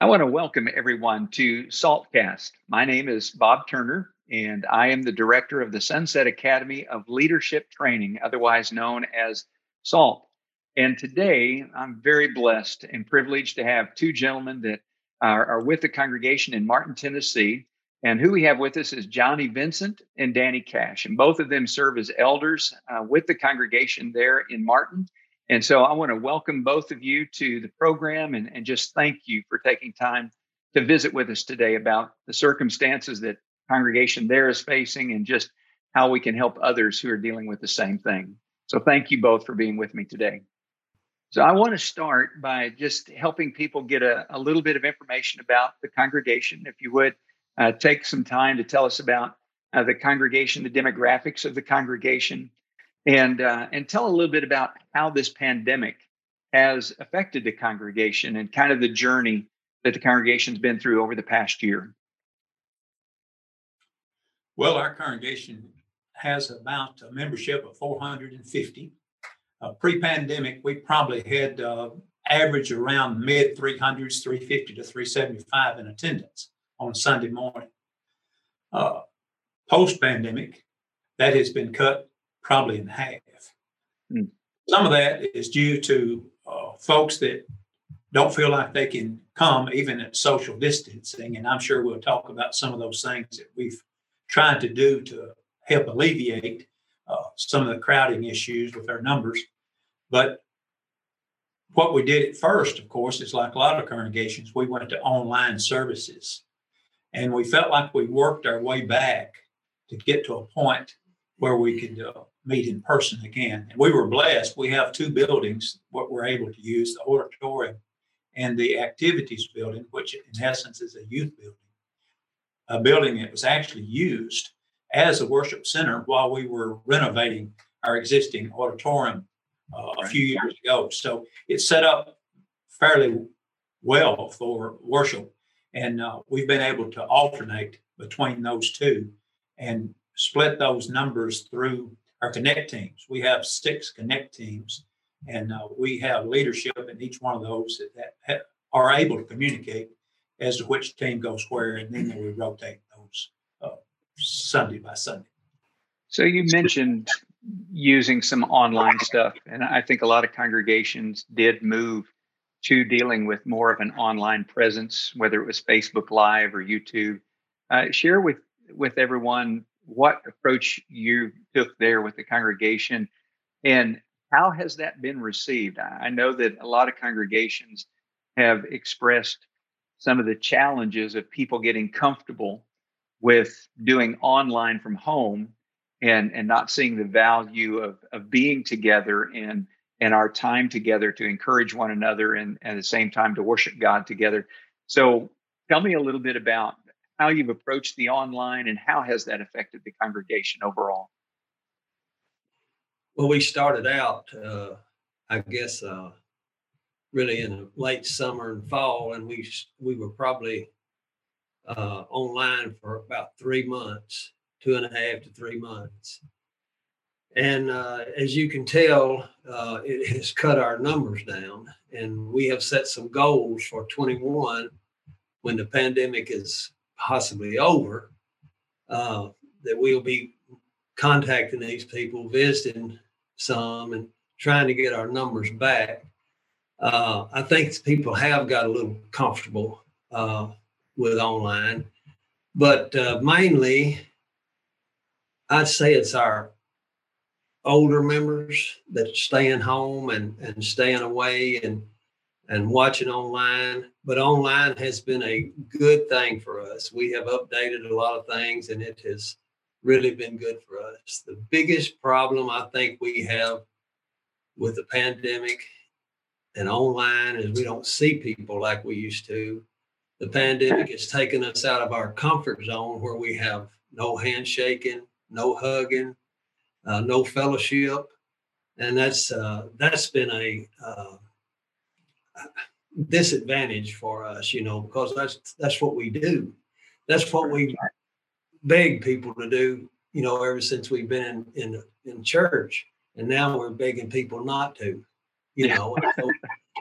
I want to welcome everyone to SALTcast. My name is Bob Turner, and I am the director of the Sunset Academy of Leadership Training, otherwise known as SALT. And today, I'm very blessed and privileged to have two gentlemen that are, are with the congregation in Martin, Tennessee. And who we have with us is Johnny Vincent and Danny Cash. And both of them serve as elders uh, with the congregation there in Martin. And so I want to welcome both of you to the program and, and just thank you for taking time to visit with us today about the circumstances that congregation there is facing and just how we can help others who are dealing with the same thing. So thank you both for being with me today. So I want to start by just helping people get a, a little bit of information about the congregation. If you would uh, take some time to tell us about uh, the congregation, the demographics of the congregation, and uh, and tell a little bit about how this pandemic has affected the congregation and kind of the journey that the congregation's been through over the past year. Well, our congregation has about a membership of 450. Uh, pre-pandemic, we probably had uh, average around mid 300s, 350 to 375 in attendance on Sunday morning. Uh, Post-pandemic, that has been cut probably in half. Mm. Some of that is due to uh, folks that don't feel like they can come even at social distancing. And I'm sure we'll talk about some of those things that we've tried to do to help alleviate uh, some of the crowding issues with our numbers. But what we did at first, of course, is like a lot of congregations, we went to online services. And we felt like we worked our way back to get to a point where we could uh, meet in person again. And we were blessed. We have two buildings what we're able to use the auditorium and the activities building, which in essence is a youth building, a building that was actually used as a worship center while we were renovating our existing auditorium uh, a few years ago. So it's set up fairly well for worship. And uh, we've been able to alternate between those two and split those numbers through our connect teams. We have six connect teams, and uh, we have leadership in each one of those that, that are able to communicate as to which team goes where, and then we rotate those uh, Sunday by Sunday. So you mentioned using some online stuff, and I think a lot of congregations did move to dealing with more of an online presence, whether it was Facebook Live or YouTube. Uh, share with with everyone what approach you took there with the congregation and how has that been received? I know that a lot of congregations have expressed some of the challenges of people getting comfortable with doing online from home and and not seeing the value of of being together and and our time together to encourage one another and, and at the same time to worship God together. So tell me a little bit about how you've approached the online and how has that affected the congregation overall? Well, we started out, uh, I guess, uh, really in the late summer and fall, and we we were probably uh, online for about three months, two and a half to three months. And uh, as you can tell, uh, it has cut our numbers down, and we have set some goals for 21 when the pandemic is possibly over, uh, that we'll be contacting these people, visiting some, and trying to get our numbers back. Uh, I think people have got a little comfortable uh, with online, but uh, mainly, I'd say it's our older members that staying home and, and staying away and and watching online. But online has been a good thing for us. We have updated a lot of things and it has really been good for us. The biggest problem I think we have with the pandemic and online is we don't see people like we used to. The pandemic has taken us out of our comfort zone where we have no handshaking, no hugging, uh, no fellowship, and that's uh, that's been a uh, disadvantage for us, you know, because that's that's what we do. That's what we beg people to do, you know, ever since we've been in in, in church, and now we're begging people not to, you know. so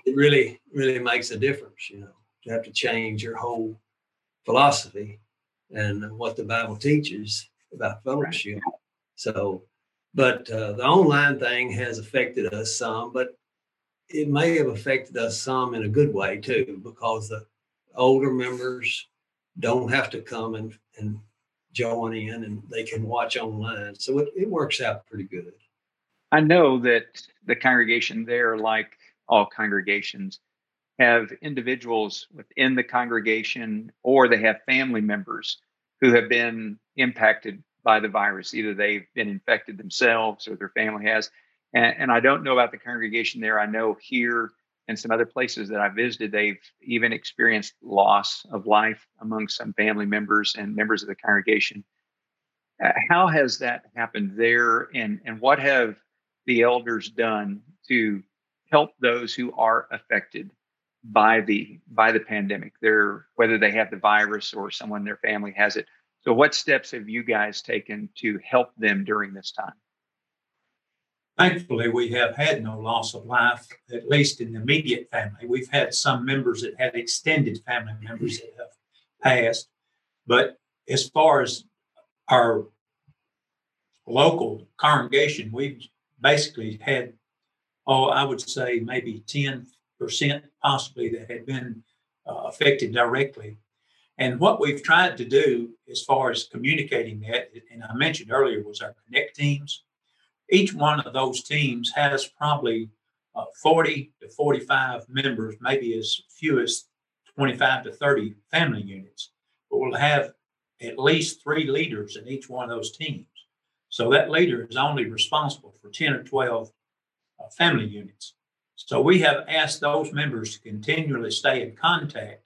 it really really makes a difference, you know, to have to change your whole philosophy and what the Bible teaches about fellowship. So, but uh, the online thing has affected us some, but it may have affected us some in a good way too, because the older members don't have to come and, and join in and they can watch online. So it, it works out pretty good. I know that the congregation there, like all congregations, have individuals within the congregation or they have family members who have been impacted by the virus. Either they've been infected themselves or their family has. And, and I don't know about the congregation there. I know here and some other places that I visited, they've even experienced loss of life among some family members and members of the congregation. Uh, how has that happened there, and and what have the elders done to help those who are affected by the by the pandemic? They're whether they have the virus or someone in their family has it. So, what steps have you guys taken to help them during this time? Thankfully, we have had no loss of life, at least in the immediate family. We've had some members that had extended family members that have passed. But as far as our local congregation, we've basically had, oh, I would say maybe 10% possibly that had been uh, affected directly. And what we've tried to do as far as communicating that, and I mentioned earlier, was our connect teams each one of those teams has probably uh, 40 to 45 members, maybe as few as 25 to 30 family units, but we'll have at least three leaders in each one of those teams. So that leader is only responsible for 10 or 12 uh, family units. So we have asked those members to continually stay in contact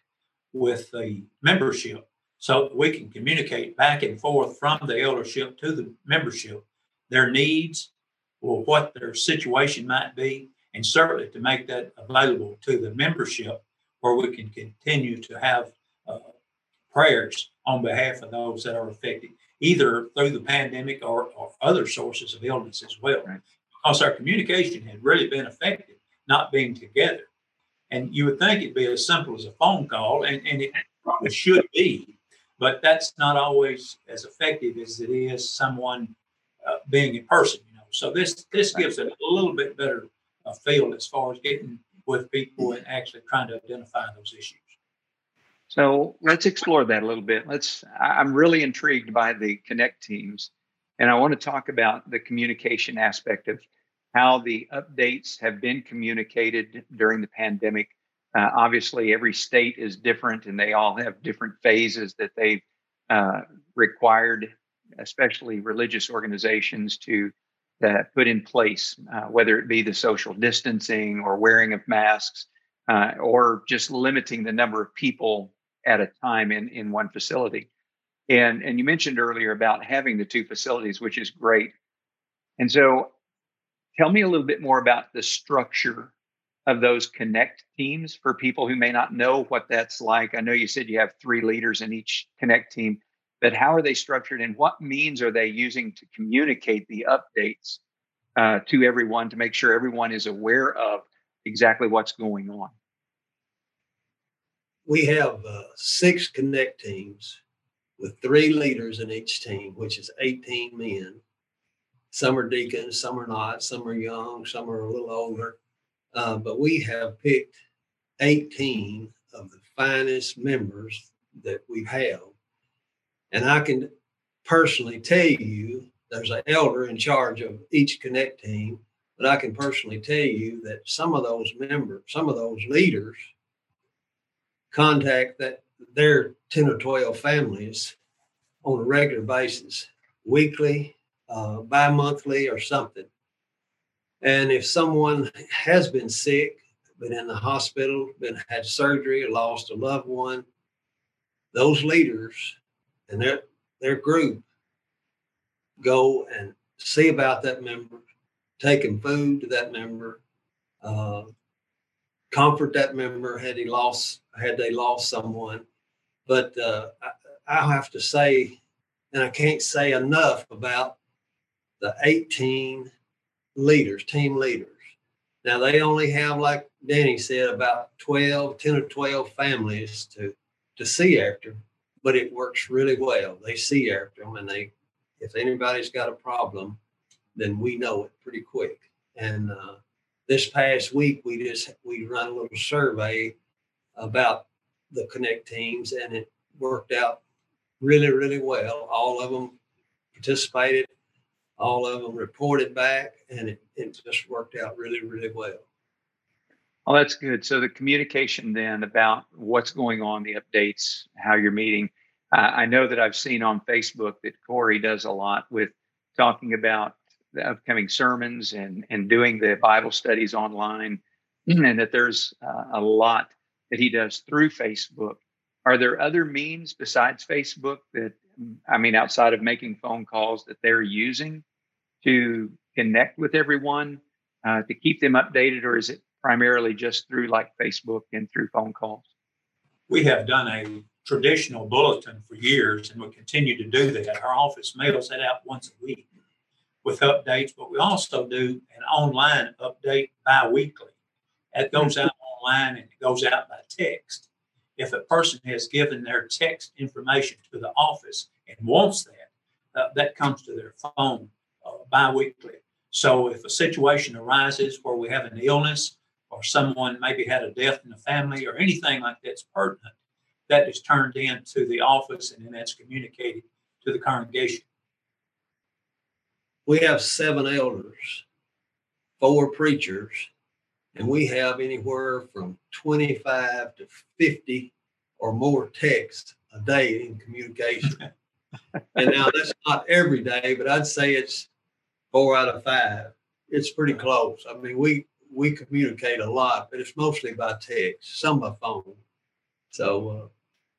with the membership so we can communicate back and forth from the eldership to the membership their needs or what their situation might be, and certainly to make that available to the membership where we can continue to have uh, prayers on behalf of those that are affected, either through the pandemic or, or other sources of illness as well. Right. Because our communication had really been affected, not being together. And you would think it'd be as simple as a phone call, and, and it probably should be, but that's not always as effective as it is someone uh, being in person. You know, so this this gives it a little bit better uh, feel as far as getting with people and actually trying to identify those issues. So let's explore that a little bit. Let's. I'm really intrigued by the connect teams, and I want to talk about the communication aspect of how the updates have been communicated during the pandemic. Uh, obviously, every state is different, and they all have different phases that they've uh, required especially religious organizations, to uh, put in place, uh, whether it be the social distancing or wearing of masks, uh, or just limiting the number of people at a time in, in one facility. And, and you mentioned earlier about having the two facilities, which is great. And so tell me a little bit more about the structure of those connect teams for people who may not know what that's like. I know you said you have three leaders in each connect team but how are they structured and what means are they using to communicate the updates uh, to everyone to make sure everyone is aware of exactly what's going on? We have uh, six connect teams with three leaders in each team, which is 18 men. Some are deacons, some are not, some are young, some are a little older. Uh, but we have picked 18 of the finest members that we have and I can personally tell you there's an elder in charge of each connect team, but I can personally tell you that some of those members, some of those leaders contact that their 10 or 12 families on a regular basis, weekly, uh, bi-monthly or something. And if someone has been sick, been in the hospital, been had surgery, lost a loved one, those leaders and their their group go and see about that member, taking food to that member, uh, comfort that member had he lost had they lost someone. But uh, I, I have to say, and I can't say enough about the 18 leaders, team leaders. Now they only have, like Danny said, about 12, 10 or 12 families to, to see after, but it works really well. They see after them and they, if anybody's got a problem, then we know it pretty quick. And uh, this past week, we just, we run a little survey about the Connect teams and it worked out really, really well. All of them participated, all of them reported back, and it, it just worked out really, really well. Oh, that's good. So the communication then about what's going on, the updates, how you're meeting. Uh, I know that I've seen on Facebook that Corey does a lot with talking about the upcoming sermons and and doing the Bible studies online, and that there's uh, a lot that he does through Facebook. Are there other means besides Facebook that I mean, outside of making phone calls that they're using to connect with everyone uh, to keep them updated, or is it primarily just through like Facebook and through phone calls? We have done a traditional bulletin for years and we continue to do that. Our office mails that out once a week with updates, but we also do an online update bi-weekly. That goes out online and it goes out by text. If a person has given their text information to the office and wants that, uh, that comes to their phone uh, bi-weekly. So if a situation arises where we have an illness or someone maybe had a death in the family or anything like that's pertinent, that is turned in to the office and then that's communicated to the congregation. We have seven elders, four preachers, and we have anywhere from 25 to 50 or more texts a day in communication. and now that's not every day, but I'd say it's four out of five. It's pretty close. I mean, we we communicate a lot, but it's mostly by text, some by phone. So, uh,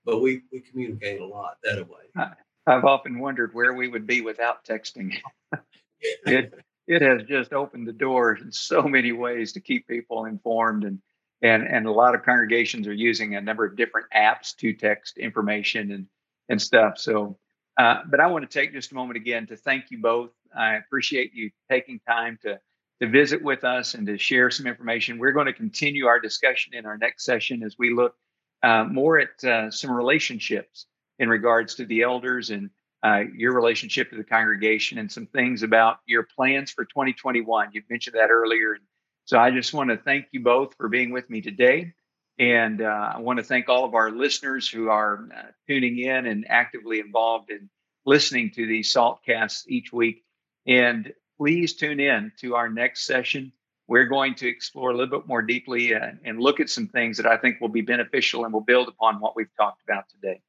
but we we communicate a lot that way. I've often wondered where we would be without texting. it it has just opened the door in so many ways to keep people informed and and and a lot of congregations are using a number of different apps to text information and and stuff so uh, but i want to take just a moment again to thank you both i appreciate you taking time to to visit with us and to share some information we're going to continue our discussion in our next session as we look uh, more at uh, some relationships in regards to the elders and uh, your relationship to the congregation and some things about your plans for 2021. You've mentioned that earlier. So I just want to thank you both for being with me today. And uh, I want to thank all of our listeners who are uh, tuning in and actively involved in listening to these salt casts each week. And please tune in to our next session. We're going to explore a little bit more deeply uh, and look at some things that I think will be beneficial and will build upon what we've talked about today.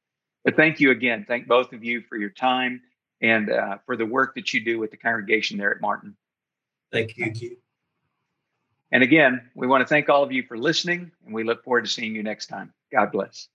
But thank you again. Thank both of you for your time and uh, for the work that you do with the congregation there at Martin. Thank you. Thank you. And again, we want to thank all of you for listening, and we look forward to seeing you next time. God bless.